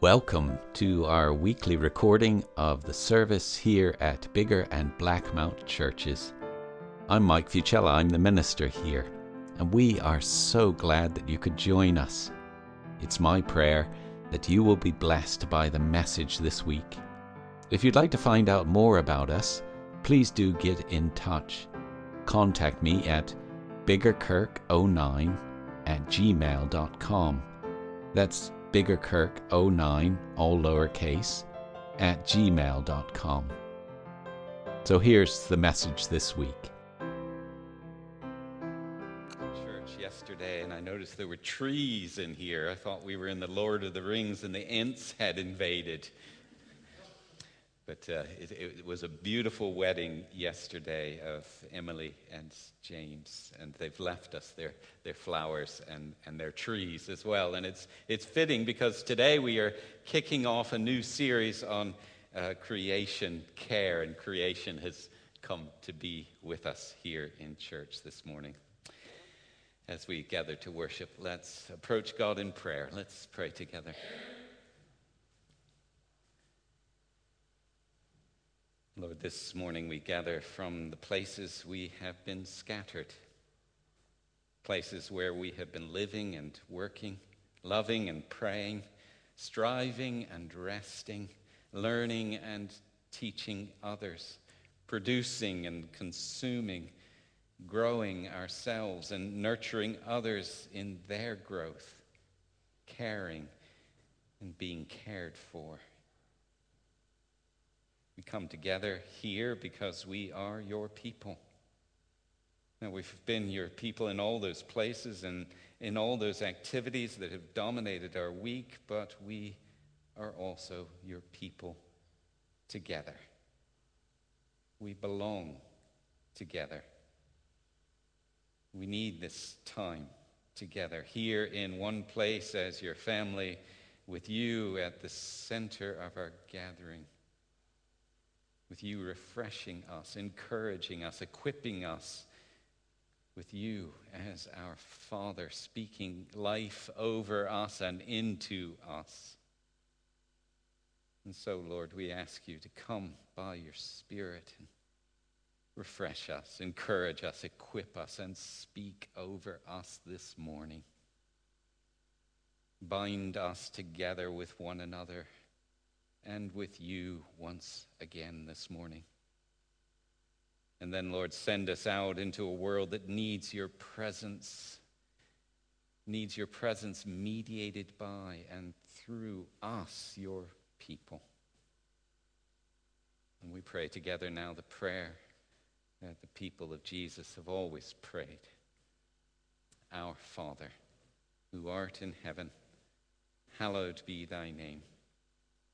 Welcome to our weekly recording of the service here at Biggar and Blackmount Churches. I'm Mike Fucella, I'm the minister here, and we are so glad that you could join us. It's my prayer that you will be blessed by the message this week. If you'd like to find out more about us, please do get in touch. Contact me at biggarkirk09 at gmail.com. That's biggarkirk09, all lowercase, at gmail.com. So here's the message this week. Church yesterday, and I noticed there were trees in here. I thought we were in the Lord of the Rings and the Ents had invaded. But uh, it, it, was a beautiful wedding yesterday of Emily and James, and they've left us their, their flowers and, and their trees as well. And it's, it's fitting because today we are kicking off a new series on uh, creation care, and creation has come to be with us here in church this morning. As we gather to worship, let's approach God in prayer. Let's pray together. Lord, this morning we gather from the places we have been scattered, places where we have been living and working, loving and praying, striving and resting, learning and teaching others, producing and consuming, growing ourselves and nurturing others in their growth, caring and being cared for. We come together here because we are your people. Now, we've been your people in all those places and in all those activities that have dominated our week, but we are also your people together. We belong together. We need this time together here in one place as your family, with you at the center of our gathering with you refreshing us, encouraging us, equipping us, with you as our Father, speaking life over us and into us. And so, Lord, we ask you to come by your Spirit and refresh us, encourage us, equip us, and speak over us this morning. Bind us together with one another and with you once again this morning. And then, Lord, send us out into a world that needs your presence, needs your presence mediated by and through us, your people. And we pray together now the prayer that the people of Jesus have always prayed Our Father, who art in heaven, hallowed be thy name.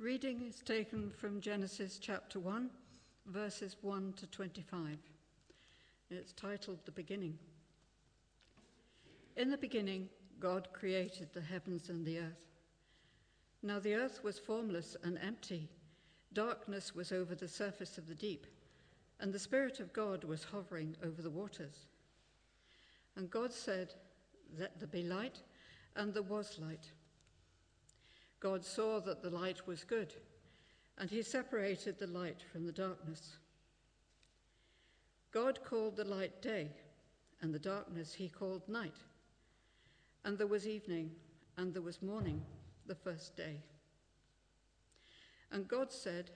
Reading is taken from Genesis chapter 1, verses 1 to 25. It's titled The Beginning. In the beginning, God created the heavens and the earth. Now the earth was formless and empty. Darkness was over the surface of the deep, and the Spirit of God was hovering over the waters. And God said, Let there be light, and there was light. God saw that the light was good, and he separated the light from the darkness. God called the light day, and the darkness he called night. And there was evening, and there was morning, the first day. And God said,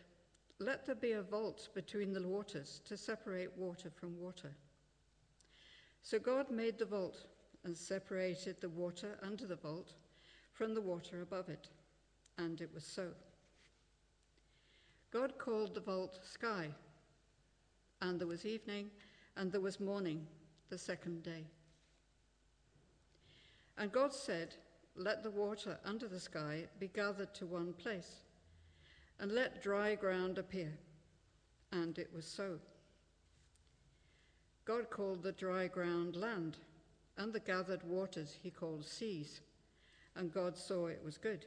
Let there be a vault between the waters to separate water from water. So God made the vault and separated the water under the vault from the water above it and it was so. God called the vault sky, and there was evening, and there was morning, the second day. And God said, Let the water under the sky be gathered to one place, and let dry ground appear. And it was so. God called the dry ground land, and the gathered waters he called seas, and God saw it was good.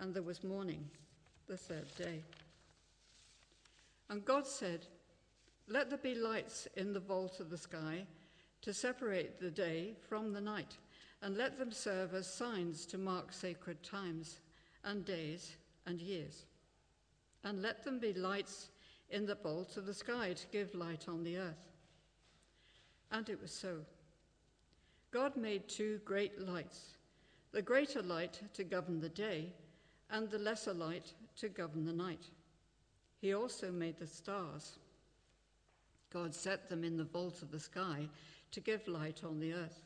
and there was morning, the third day. And God said, Let there be lights in the vault of the sky to separate the day from the night, and let them serve as signs to mark sacred times and days and years. And let them be lights in the vault of the sky to give light on the earth. And it was so. God made two great lights the greater light to govern the day, and the lesser light to govern the night. He also made the stars. God set them in the vault of the sky to give light on the earth,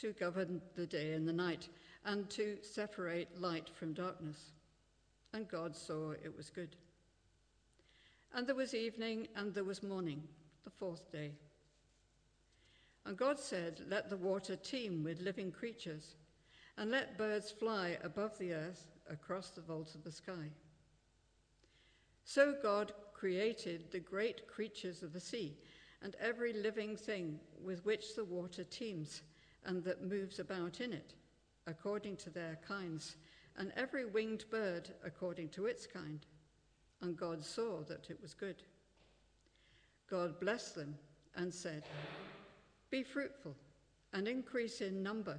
to govern the day and the night, and to separate light from darkness. And God saw it was good. And there was evening and there was morning, the fourth day. And God said, Let the water teem with living creatures, and let birds fly above the earth across the vault of the sky. So God created the great creatures of the sea, and every living thing with which the water teems, and that moves about in it, according to their kinds, and every winged bird according to its kind. And God saw that it was good. God blessed them and said, Be fruitful and increase in number,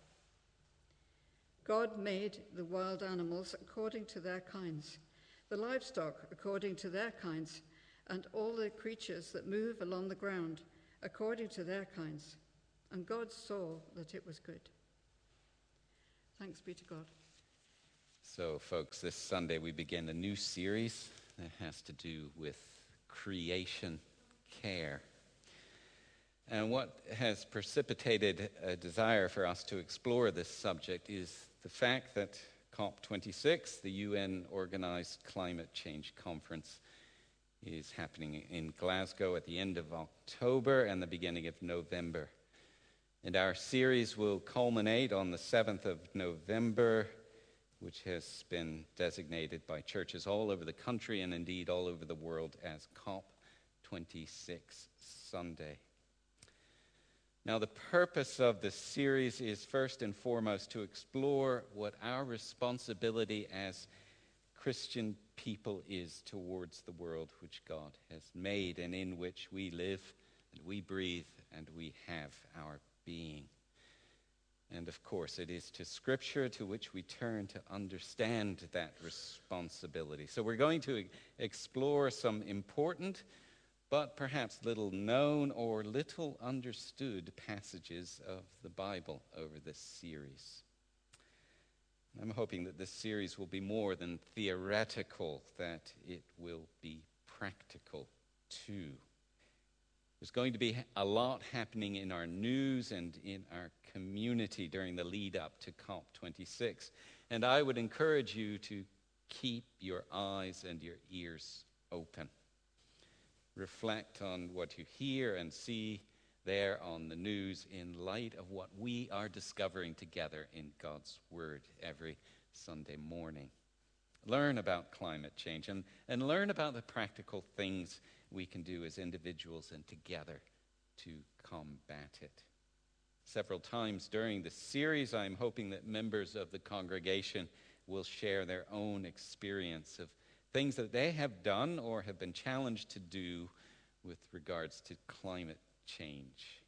God made the wild animals according to their kinds, the livestock according to their kinds, and all the creatures that move along the ground according to their kinds. And God saw that it was good. Thanks be to God. So, folks, this Sunday we begin a new series that has to do with creation care. And what has precipitated a desire for us to explore this subject is the fact that COP26, the UN organized climate change conference, is happening in Glasgow at the end of October and the beginning of November. And our series will culminate on the 7th of November, which has been designated by churches all over the country and indeed all over the world as COP26 Sunday. Now, the purpose of this series is first and foremost to explore what our responsibility as Christian people is towards the world which God has made and in which we live and we breathe and we have our being. And of course, it is to Scripture to which we turn to understand that responsibility. So, we're going to explore some important but perhaps little known or little understood passages of the Bible over this series. I'm hoping that this series will be more than theoretical, that it will be practical too. There's going to be a lot happening in our news and in our community during the lead up to COP26. And I would encourage you to keep your eyes and your ears open reflect on what you hear and see there on the news in light of what we are discovering together in God's Word every Sunday morning. Learn about climate change and, and learn about the practical things we can do as individuals and together to combat it. Several times during the series, I'm hoping that members of the congregation will share their own experience of things that they have done or have been challenged to do with regards to climate change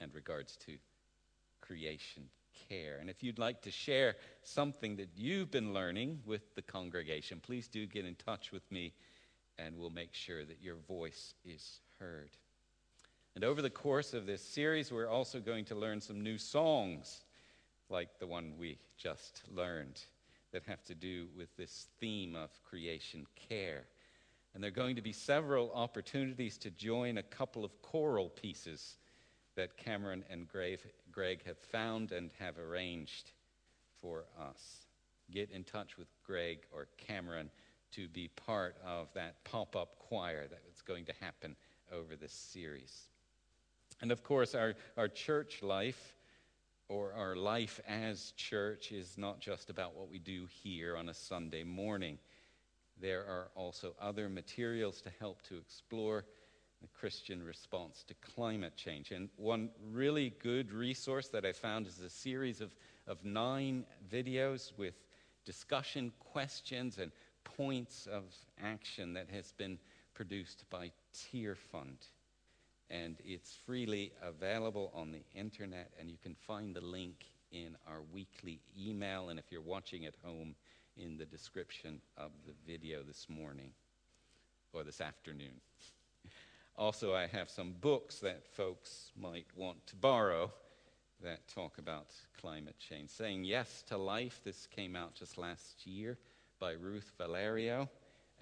and regards to creation care. And if you'd like to share something that you've been learning with the congregation, please do get in touch with me and we'll make sure that your voice is heard. And over the course of this series, we're also going to learn some new songs, like the one we just learned, that have to do with this theme of creation care. And there are going to be several opportunities to join a couple of choral pieces that Cameron and Greg have found and have arranged for us. Get in touch with Greg or Cameron to be part of that pop up choir that's going to happen over this series. And of course, our, our church life or our life as church is not just about what we do here on a Sunday morning. There are also other materials to help to explore the Christian response to climate change. And one really good resource that I found is a series of, of nine videos with discussion questions and points of action that has been produced by Tearfund. And it's freely available on the internet, and you can find the link in our weekly email. And if you're watching at home, in the description of the video this morning or this afternoon. Also, I have some books that folks might want to borrow that talk about climate change. Saying Yes to Life, this came out just last year by Ruth Valerio,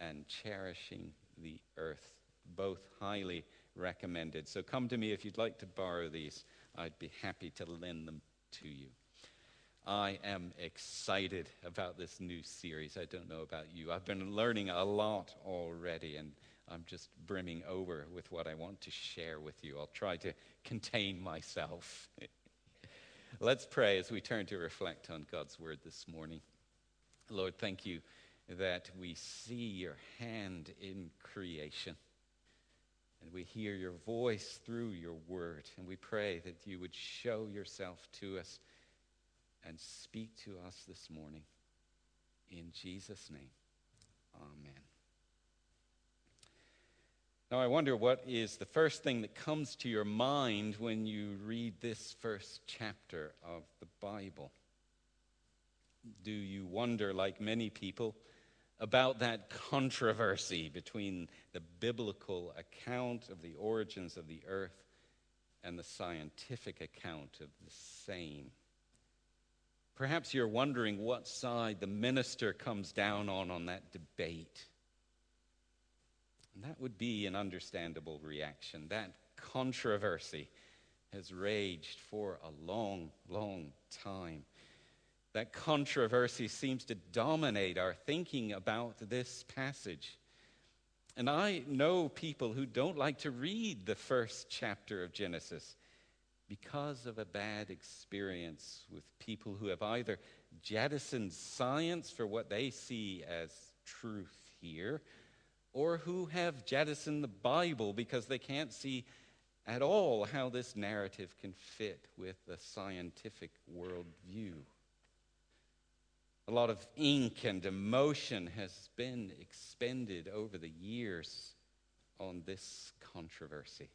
and Cherishing the Earth, both highly recommended. So come to me if you'd like to borrow these. I'd be happy to lend them to you. I am excited about this new series. I don't know about you. I've been learning a lot already, and I'm just brimming over with what I want to share with you. I'll try to contain myself. Let's pray as we turn to reflect on God's word this morning. Lord, thank you that we see your hand in creation. And we hear your voice through your word. And we pray that you would show yourself to us and speak to us this morning. In Jesus' name, amen. Now, I wonder what is the first thing that comes to your mind when you read this first chapter of the Bible. Do you wonder, like many people, about that controversy between the biblical account of the origins of the earth and the scientific account of the same? Perhaps you're wondering what side the minister comes down on on that debate. And that would be an understandable reaction. That controversy has raged for a long, long time. That controversy seems to dominate our thinking about this passage. And I know people who don't like to read the first chapter of Genesis because of a bad experience with people who have either jettisoned science for what they see as truth here, or who have jettisoned the Bible because they can't see at all how this narrative can fit with the scientific worldview. A lot of ink and emotion has been expended over the years on this controversy.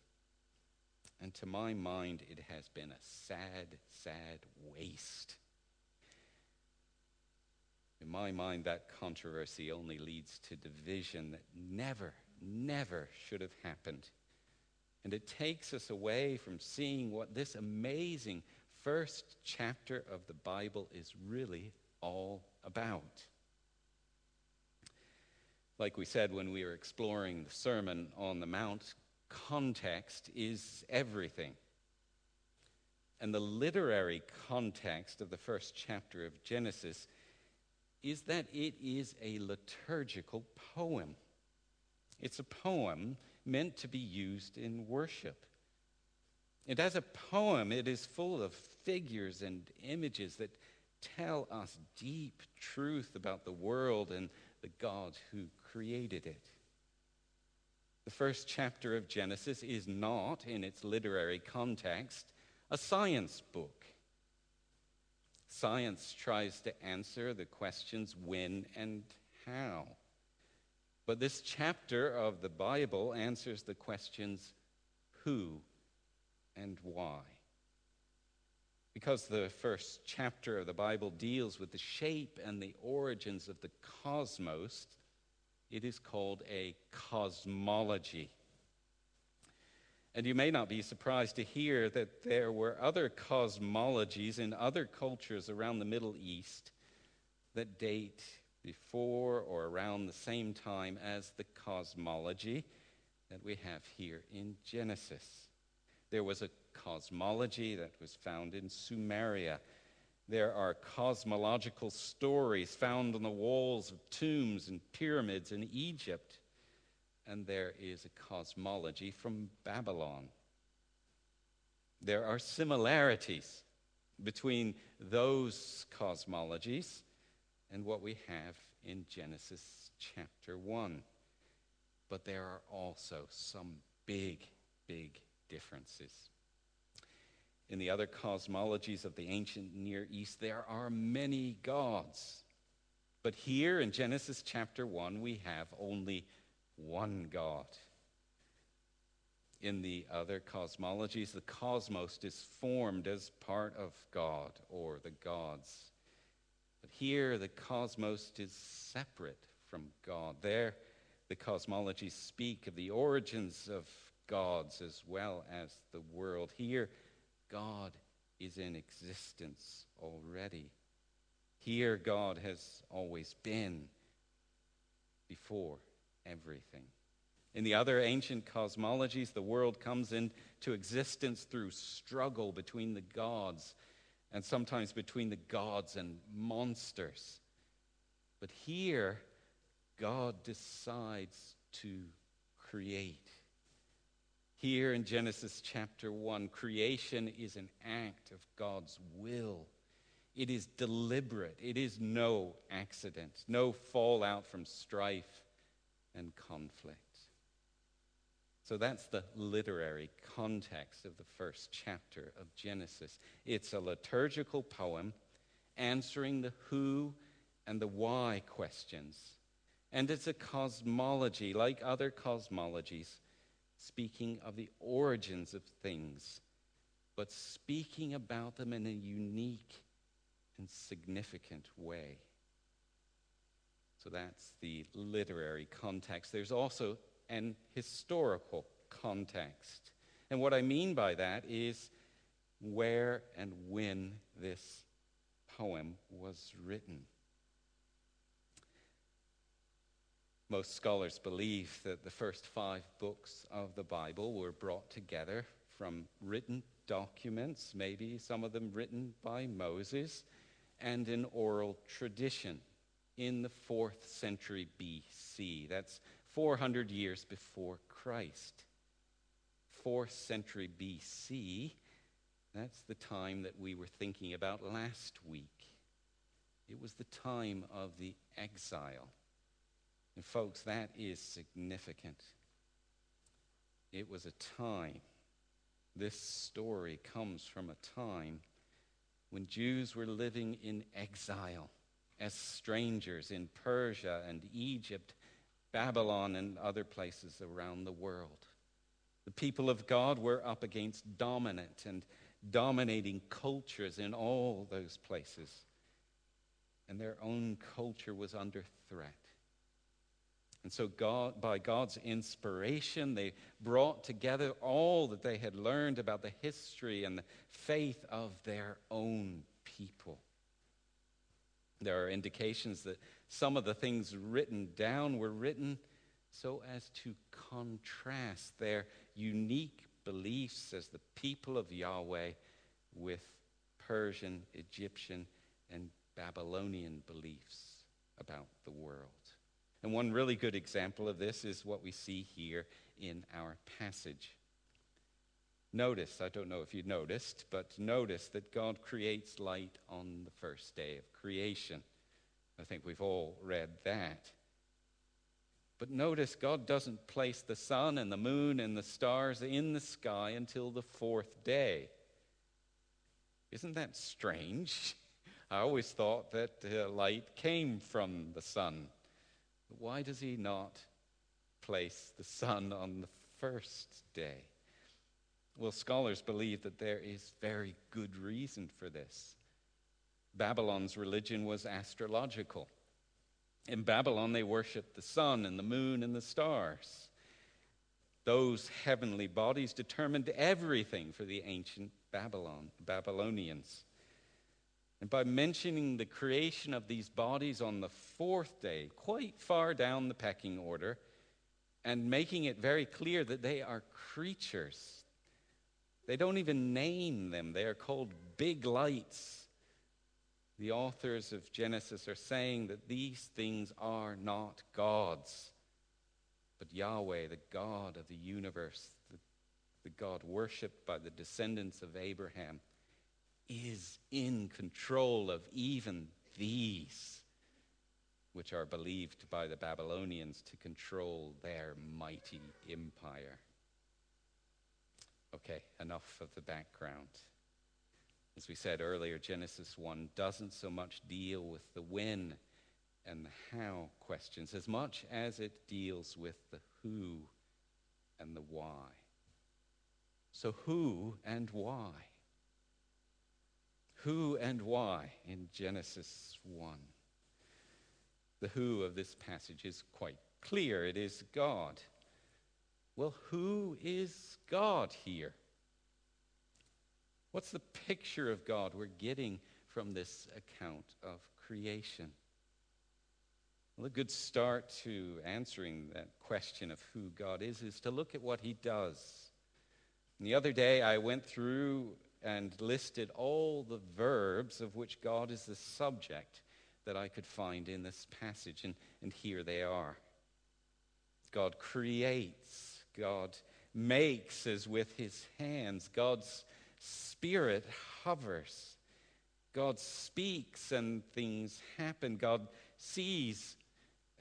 And to my mind, it has been a sad, sad waste. In my mind, that controversy only leads to division that never, never should have happened. And it takes us away from seeing what this amazing first chapter of the Bible is really all about. Like we said when we were exploring the Sermon on the Mount, context is everything. And the literary context of the first chapter of Genesis is that it is a liturgical poem. It's a poem meant to be used in worship. And as a poem, it is full of figures and images that tell us deep truth about the world and the God who created it. The first chapter of Genesis is not, in its literary context, a science book. Science tries to answer the questions when and how. But this chapter of the Bible answers the questions who and why. Because the first chapter of the Bible deals with the shape and the origins of the cosmos, it is called a cosmology. And you may not be surprised to hear that there were other cosmologies in other cultures around the Middle East that date before or around the same time as the cosmology that we have here in Genesis. There was a cosmology that was found in Sumeria. There are cosmological stories found on the walls of tombs and pyramids in Egypt. And there is a cosmology from Babylon. There are similarities between those cosmologies and what we have in Genesis chapter 1. But there are also some big, big differences. In the other cosmologies of the ancient Near East, there are many gods. But here in Genesis chapter 1, we have only one God. In the other cosmologies, the cosmos is formed as part of God or the gods. But here, the cosmos is separate from God. There, the cosmologies speak of the origins of gods as well as the world. Here, God is in existence already. Here, God has always been before everything. In the other ancient cosmologies, the world comes into existence through struggle between the gods and sometimes between the gods and monsters. But here, God decides to create. Here in Genesis chapter 1, creation is an act of God's will. It is deliberate. It is no accident, no fallout from strife and conflict. So that's the literary context of the first chapter of Genesis. It's a liturgical poem answering the who and the why questions. And it's a cosmology, like other cosmologies, speaking of the origins of things, but speaking about them in a unique and significant way. So that's the literary context. There's also an historical context. And what I mean by that is where and when this poem was written. Most scholars believe that the first five books of the Bible were brought together from written documents, maybe some of them written by Moses, and an oral tradition in the fourth century BC. That's 400 years before Christ. Fourth century BC, that's the time that we were thinking about last week. It was the time of the exile. And, folks, that is significant. It was a time, this story comes from a time when Jews were living in exile as strangers in Persia and Egypt, Babylon, and other places around the world. The people of God were up against dominant and dominating cultures in all those places. And their own culture was under threat. And so, God, by God's inspiration, they brought together all that they had learned about the history and the faith of their own people. There are indications that some of the things written down were written so as to contrast their unique beliefs as the people of Yahweh with Persian, Egyptian, and Babylonian beliefs about the world. And one really good example of this is what we see here in our passage. Notice, I don't know if you noticed, but notice that God creates light on the first day of creation. I think we've all read that. But notice God doesn't place the sun and the moon and the stars in the sky until the fourth day. Isn't that strange? I always thought that uh, light came from the sun. Why does he not place the sun on the first day? Well, scholars believe that there is very good reason for this. Babylon's religion was astrological. In Babylon, they worshiped the sun and the moon and the stars. Those heavenly bodies determined everything for the ancient Babylon, Babylonians. And by mentioning the creation of these bodies on the fourth day, quite far down the pecking order, and making it very clear that they are creatures, they don't even name them. They are called big lights the authors of Genesis are saying that these things are not gods, but Yahweh, the God of the universe, the, the God worshipped by the descendants of Abraham, is in control of even these, which are believed by the Babylonians to control their mighty empire. Okay, enough of the background. As we said earlier, Genesis 1 doesn't so much deal with the when and the how questions as much as it deals with the who and the why. So, who and why? Who and why in Genesis 1? The who of this passage is quite clear it is God. Well, who is God here? What's the picture of God we're getting from this account of creation? Well, a good start to answering that question of who God is is to look at what he does. And the other day, I went through and listed all the verbs of which God is the subject that I could find in this passage, and, and here they are. God creates, God makes as with his hands, God's Spirit hovers. God speaks and things happen. God sees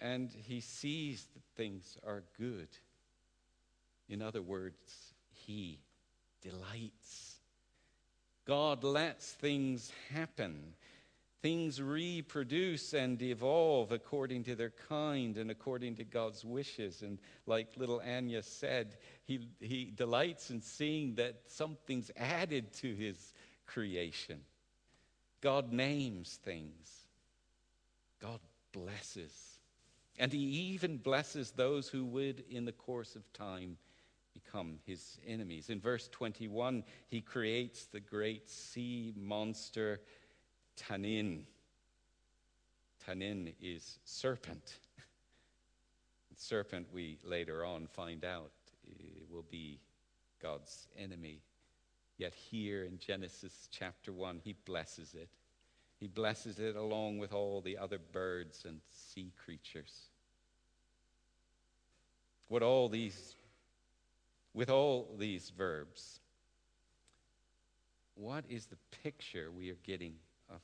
and he sees that things are good. In other words, he delights. God lets things happen. Things reproduce and evolve according to their kind and according to God's wishes. And like little Anya said, he, he delights in seeing that something's added to his creation. God names things, God blesses. And he even blesses those who would, in the course of time, become his enemies. In verse 21, he creates the great sea monster Tanin. Tanin is serpent. serpent, we later on find out, eh, will be God's enemy. Yet here in Genesis chapter 1, he blesses it. He blesses it along with all the other birds and sea creatures. What all these, with all these verbs, what is the picture we are getting of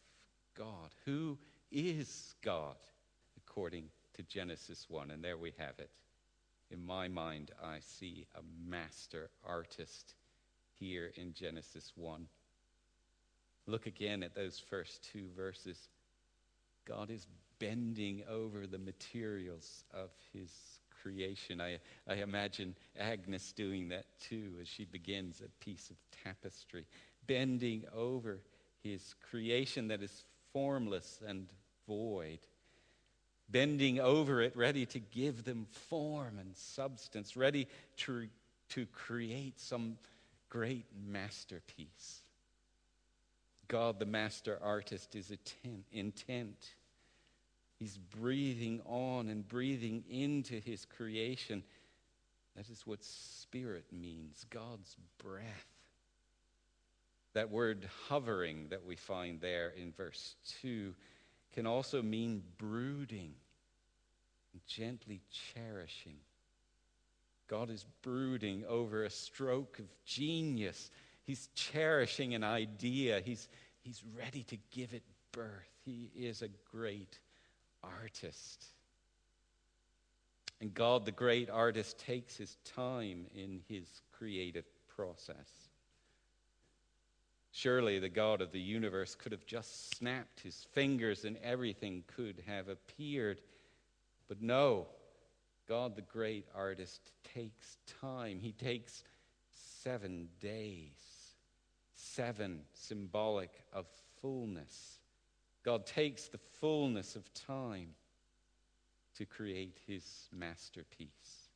God? Who is God according to Genesis 1? And there we have it. In my mind, I see a master artist here in Genesis 1. Look again at those first two verses. God is bending over the materials of his creation. I, I imagine Agnes doing that too as she begins a piece of tapestry, bending over his creation that is formless and void, bending over it, ready to give them form and substance, ready to, to create some great masterpiece. God, the master artist, is intent. He's breathing on and breathing into his creation. That is what spirit means God's breath. That word hovering that we find there in verse 2 can also mean brooding, gently cherishing. God is brooding over a stroke of genius. He's cherishing an idea. He's, he's ready to give it birth. He is a great artist. And God, the great artist, takes his time in his creative process. Surely the God of the universe could have just snapped his fingers and everything could have appeared. But no, God, the great artist, takes time. He takes seven days, seven symbolic of fullness. God takes the fullness of time to create his masterpiece.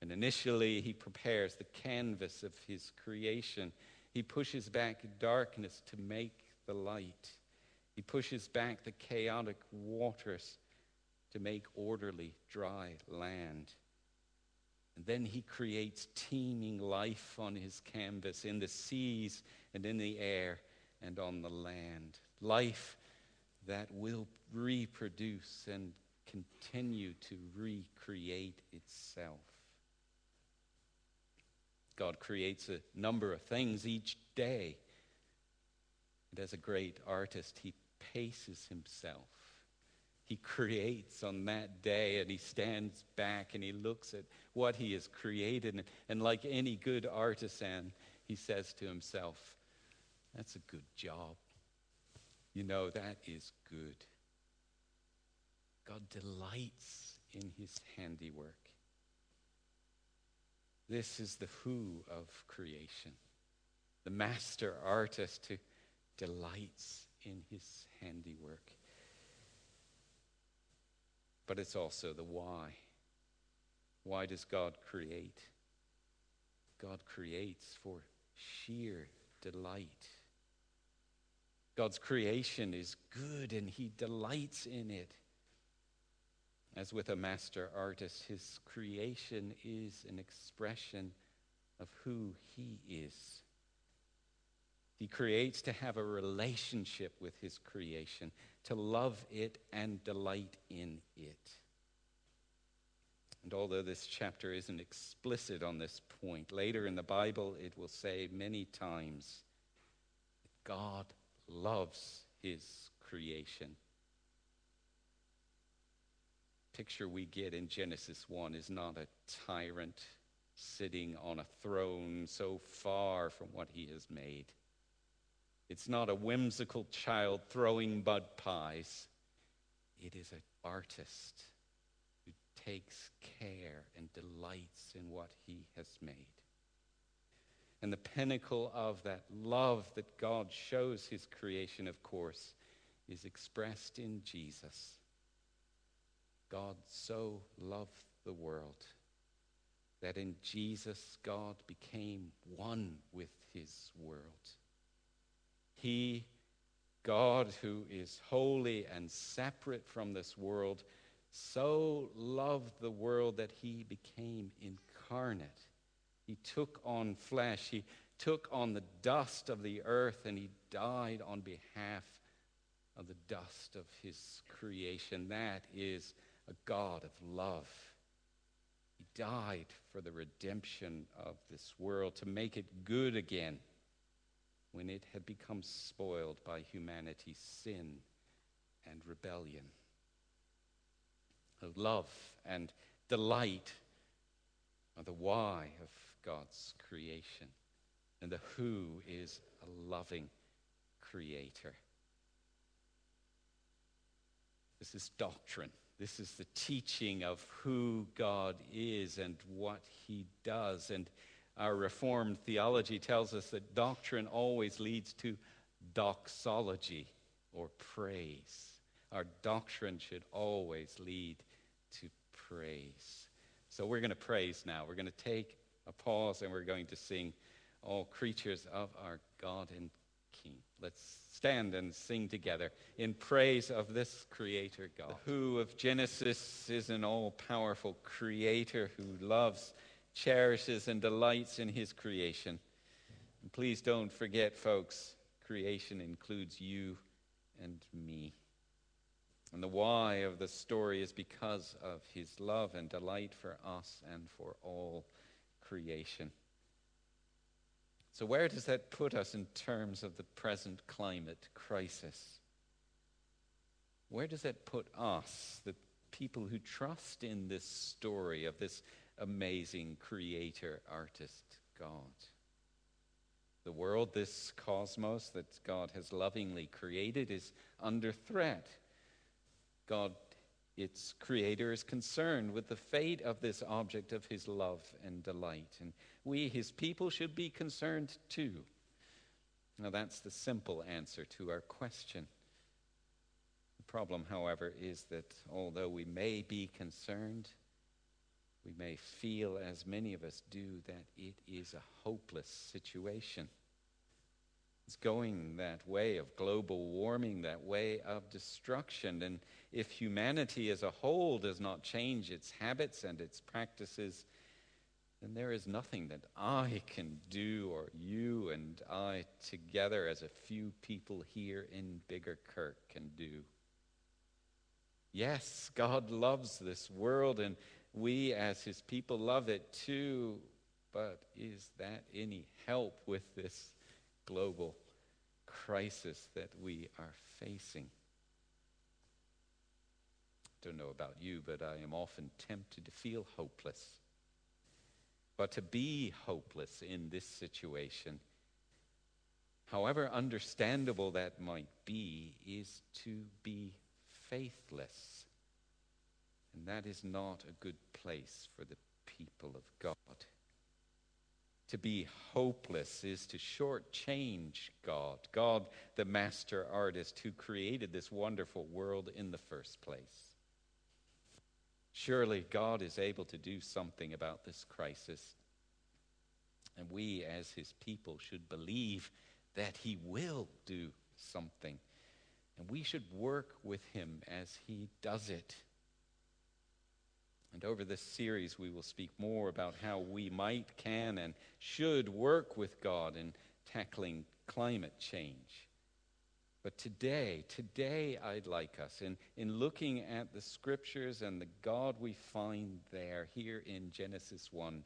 And initially, he prepares the canvas of his creation. He pushes back darkness to make the light. He pushes back the chaotic waters to make orderly, dry land. And then he creates teeming life on his canvas in the seas and in the air and on the land. Life that will reproduce and continue to recreate itself. God creates a number of things each day. And as a great artist, he paces himself. He creates on that day and he stands back and he looks at what he has created. And, like any good artisan, he says to himself, That's a good job. You know, that is good. God delights in his handiwork. This is the who of creation, the master artist who delights in his handiwork. But it's also the why. Why does God create? God creates for sheer delight. God's creation is good and he delights in it. As with a master artist, his creation is an expression of who he is. He creates to have a relationship with his creation, to love it and delight in it. And although this chapter isn't explicit on this point, later in the Bible it will say many times that God loves his creation picture we get in Genesis 1 is not a tyrant sitting on a throne so far from what he has made. It's not a whimsical child throwing bud pies. It is an artist who takes care and delights in what he has made. And the pinnacle of that love that God shows his creation, of course, is expressed in Jesus. God so loved the world that in Jesus God became one with his world. He, God who is holy and separate from this world, so loved the world that he became incarnate. He took on flesh. He took on the dust of the earth and he died on behalf of the dust of his creation. That is a God of love. He died for the redemption of this world to make it good again when it had become spoiled by humanity's sin and rebellion. Love and delight are the why of God's creation, and the who is a loving creator. This is doctrine. This is the teaching of who God is and what he does. And our Reformed theology tells us that doctrine always leads to doxology or praise. Our doctrine should always lead to praise. So we're going to praise now. We're going to take a pause and we're going to sing all creatures of our God and King. Let's stand and sing together in praise of this Creator God. Who of Genesis is an all powerful Creator who loves, cherishes, and delights in His creation. And please don't forget, folks, creation includes you and me. And the why of the story is because of His love and delight for us and for all creation. So, where does that put us in terms of the present climate crisis? Where does that put us, the people who trust in this story of this amazing creator, artist, God? The world, this cosmos that God has lovingly created, is under threat. God, its creator, is concerned with the fate of this object of his love and delight. And we, his people, should be concerned too. Now, that's the simple answer to our question. The problem, however, is that although we may be concerned, we may feel, as many of us do, that it is a hopeless situation. It's going that way of global warming, that way of destruction. And if humanity as a whole does not change its habits and its practices, then there is nothing that I can do or you and I together as a few people here in Biggar Kirk can do. Yes, God loves this world and we as his people love it too, but is that any help with this global crisis that we are facing? Don't know about you, but I am often tempted to feel hopeless. But to be hopeless in this situation, however understandable that might be, is to be faithless. And that is not a good place for the people of God. To be hopeless is to shortchange God, God, the master artist who created this wonderful world in the first place. Surely God is able to do something about this crisis. And we, as his people, should believe that he will do something. And we should work with him as he does it. And over this series, we will speak more about how we might, can, and should work with God in tackling climate change. But today, today, I'd like us, in, in looking at the scriptures and the God we find there, here in Genesis 1,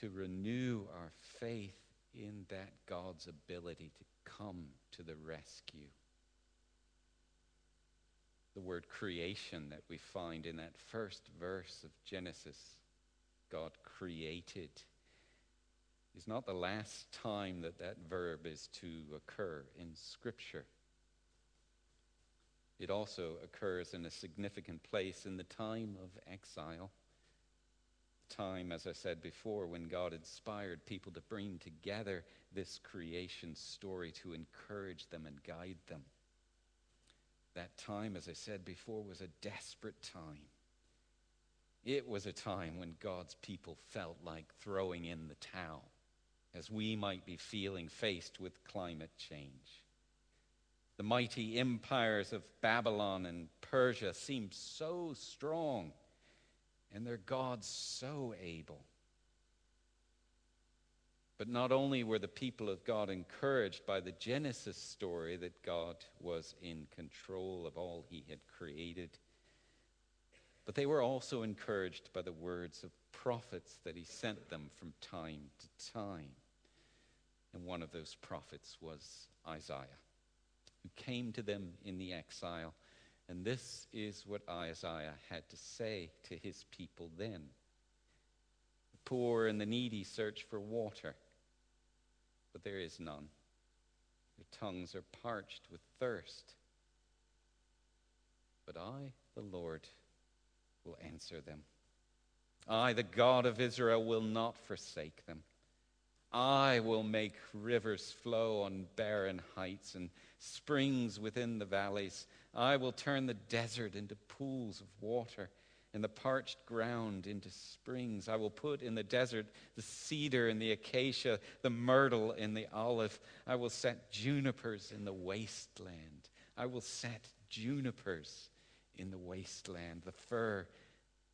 to renew our faith in that God's ability to come to the rescue. The word creation that we find in that first verse of Genesis, God created is not the last time that that verb is to occur in Scripture. It also occurs in a significant place in the time of exile. Time, as I said before, when God inspired people to bring together this creation story to encourage them and guide them. That time, as I said before, was a desperate time. It was a time when God's people felt like throwing in the towel as we might be feeling faced with climate change. The mighty empires of Babylon and Persia seemed so strong, and their gods so able. But not only were the people of God encouraged by the Genesis story that God was in control of all he had created, but they were also encouraged by the words of prophets that he sent them from time to time. And one of those prophets was Isaiah, who came to them in the exile. And this is what Isaiah had to say to his people then. The poor and the needy search for water, but there is none. Their tongues are parched with thirst. But I, the Lord, will answer them. I, the God of Israel, will not forsake them. I will make rivers flow on barren heights and springs within the valleys. I will turn the desert into pools of water and the parched ground into springs. I will put in the desert the cedar and the acacia, the myrtle and the olive. I will set junipers in the wasteland. I will set junipers in the wasteland, the fir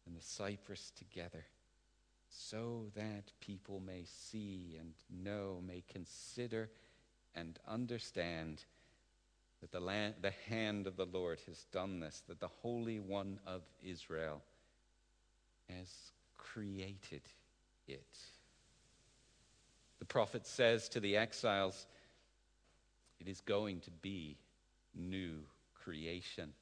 and the cypress together so that people may see and know, may consider and understand that the, land, the hand of the Lord has done this, that the Holy One of Israel has created it. The prophet says to the exiles, it is going to be new creation.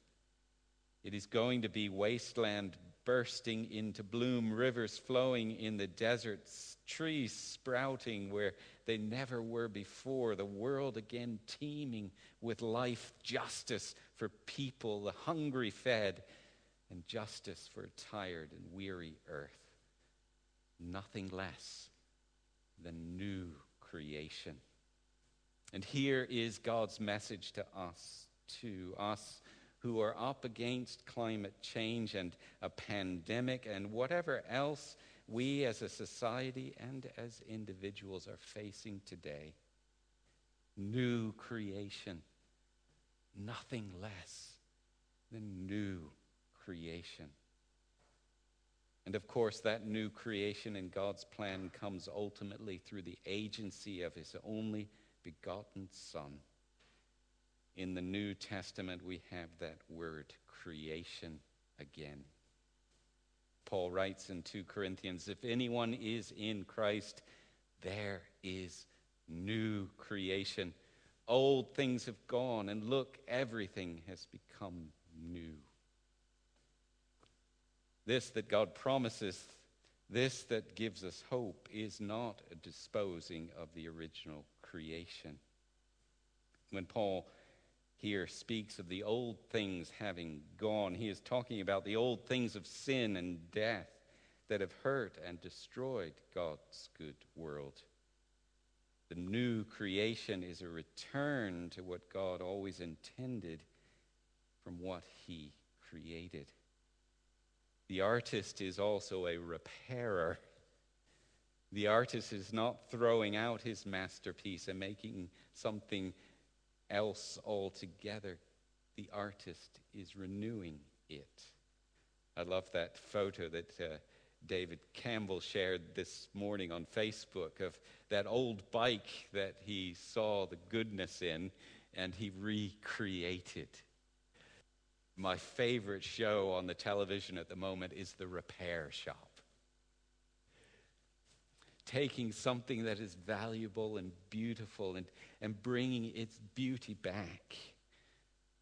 It is going to be wasteland bursting into bloom, rivers flowing in the deserts, trees sprouting where they never were before, the world again teeming with life, justice for people, the hungry fed, and justice for a tired and weary earth. Nothing less than new creation. And here is God's message to us, to us who are up against climate change and a pandemic and whatever else we as a society and as individuals are facing today. New creation, nothing less than new creation. And of course, that new creation in God's plan comes ultimately through the agency of His only begotten Son. In the New Testament, we have that word, creation, again. Paul writes in 2 Corinthians if anyone is in Christ, there is new creation. Old things have gone, and look, everything has become new. This that God promises, this that gives us hope, is not a disposing of the original creation. When Paul here speaks of the old things having gone, he is talking about the old things of sin and death that have hurt and destroyed God's good world. The new creation is a return to what God always intended from what he created. The artist is also a repairer. The artist is not throwing out his masterpiece and making something else altogether. The artist is renewing it. I love that photo that uh, David Campbell shared this morning on Facebook of that old bike that he saw the goodness in and he recreated. My favorite show on the television at the moment is The Repair Shop taking something that is valuable and beautiful and, and bringing its beauty back.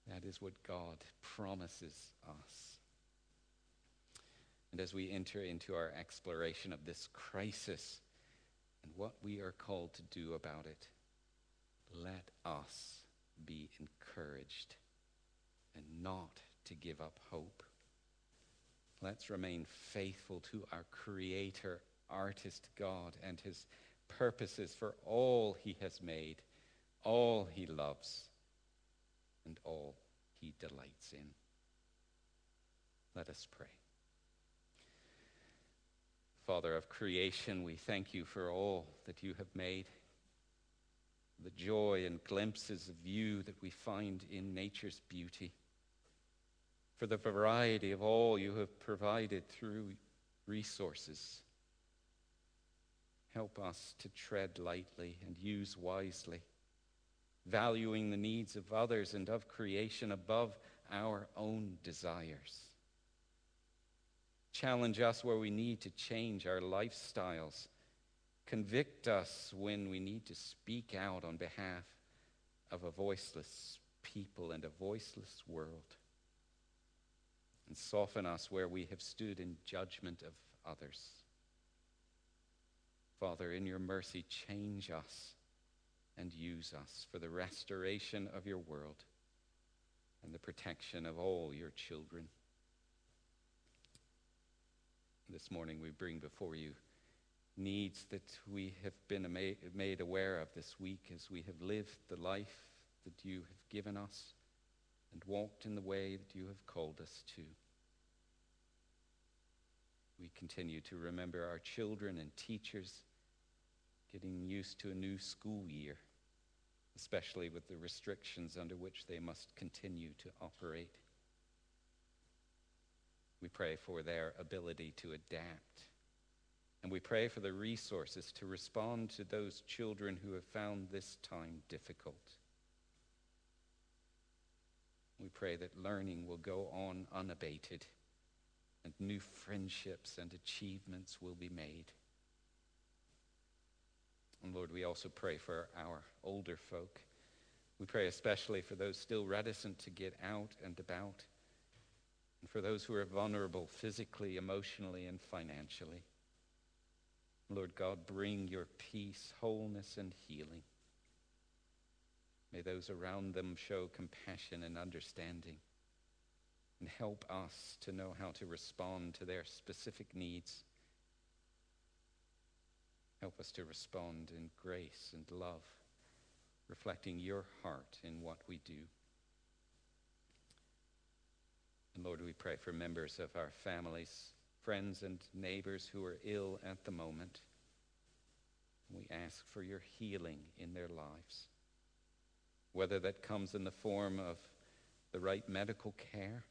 That is what God promises us. And as we enter into our exploration of this crisis and what we are called to do about it, let us be encouraged and not to give up hope. Let's remain faithful to our Creator artist God and his purposes for all he has made, all he loves, and all he delights in. Let us pray. Father of creation, we thank you for all that you have made, the joy and glimpses of you that we find in nature's beauty, for the variety of all you have provided through resources Help us to tread lightly and use wisely, valuing the needs of others and of creation above our own desires. Challenge us where we need to change our lifestyles. Convict us when we need to speak out on behalf of a voiceless people and a voiceless world. And soften us where we have stood in judgment of others. Father, in your mercy, change us and use us for the restoration of your world and the protection of all your children. This morning we bring before you needs that we have been made aware of this week as we have lived the life that you have given us and walked in the way that you have called us to. We continue to remember our children and teachers getting used to a new school year, especially with the restrictions under which they must continue to operate. We pray for their ability to adapt. And we pray for the resources to respond to those children who have found this time difficult. We pray that learning will go on unabated and new friendships and achievements will be made. And Lord, we also pray for our older folk. We pray especially for those still reticent to get out and about. and for those who are vulnerable physically, emotionally, and financially. Lord God, bring your peace, wholeness, and healing. May those around them show compassion and understanding and help us to know how to respond to their specific needs. Help us to respond in grace and love, reflecting your heart in what we do. And Lord, we pray for members of our families, friends, and neighbors who are ill at the moment. We ask for your healing in their lives, whether that comes in the form of the right medical care,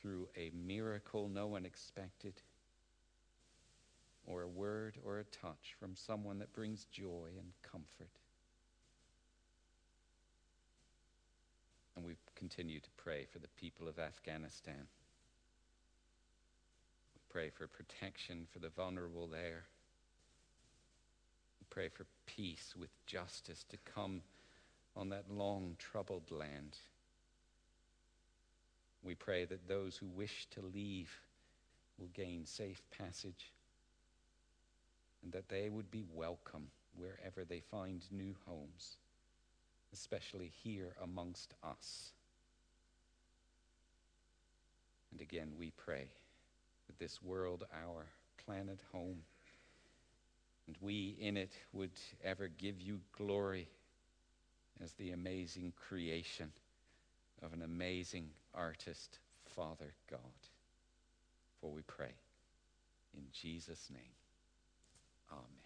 through a miracle no one expected, or a word or a touch from someone that brings joy and comfort. And we continue to pray for the people of Afghanistan. We pray for protection for the vulnerable there. We pray for peace with justice to come on that long troubled land. We pray that those who wish to leave will gain safe passage and that they would be welcome wherever they find new homes especially here amongst us. And again, we pray that this world, our planet home, and we in it would ever give you glory as the amazing creation of an amazing artist, Father God. For we pray in Jesus' name. Amen.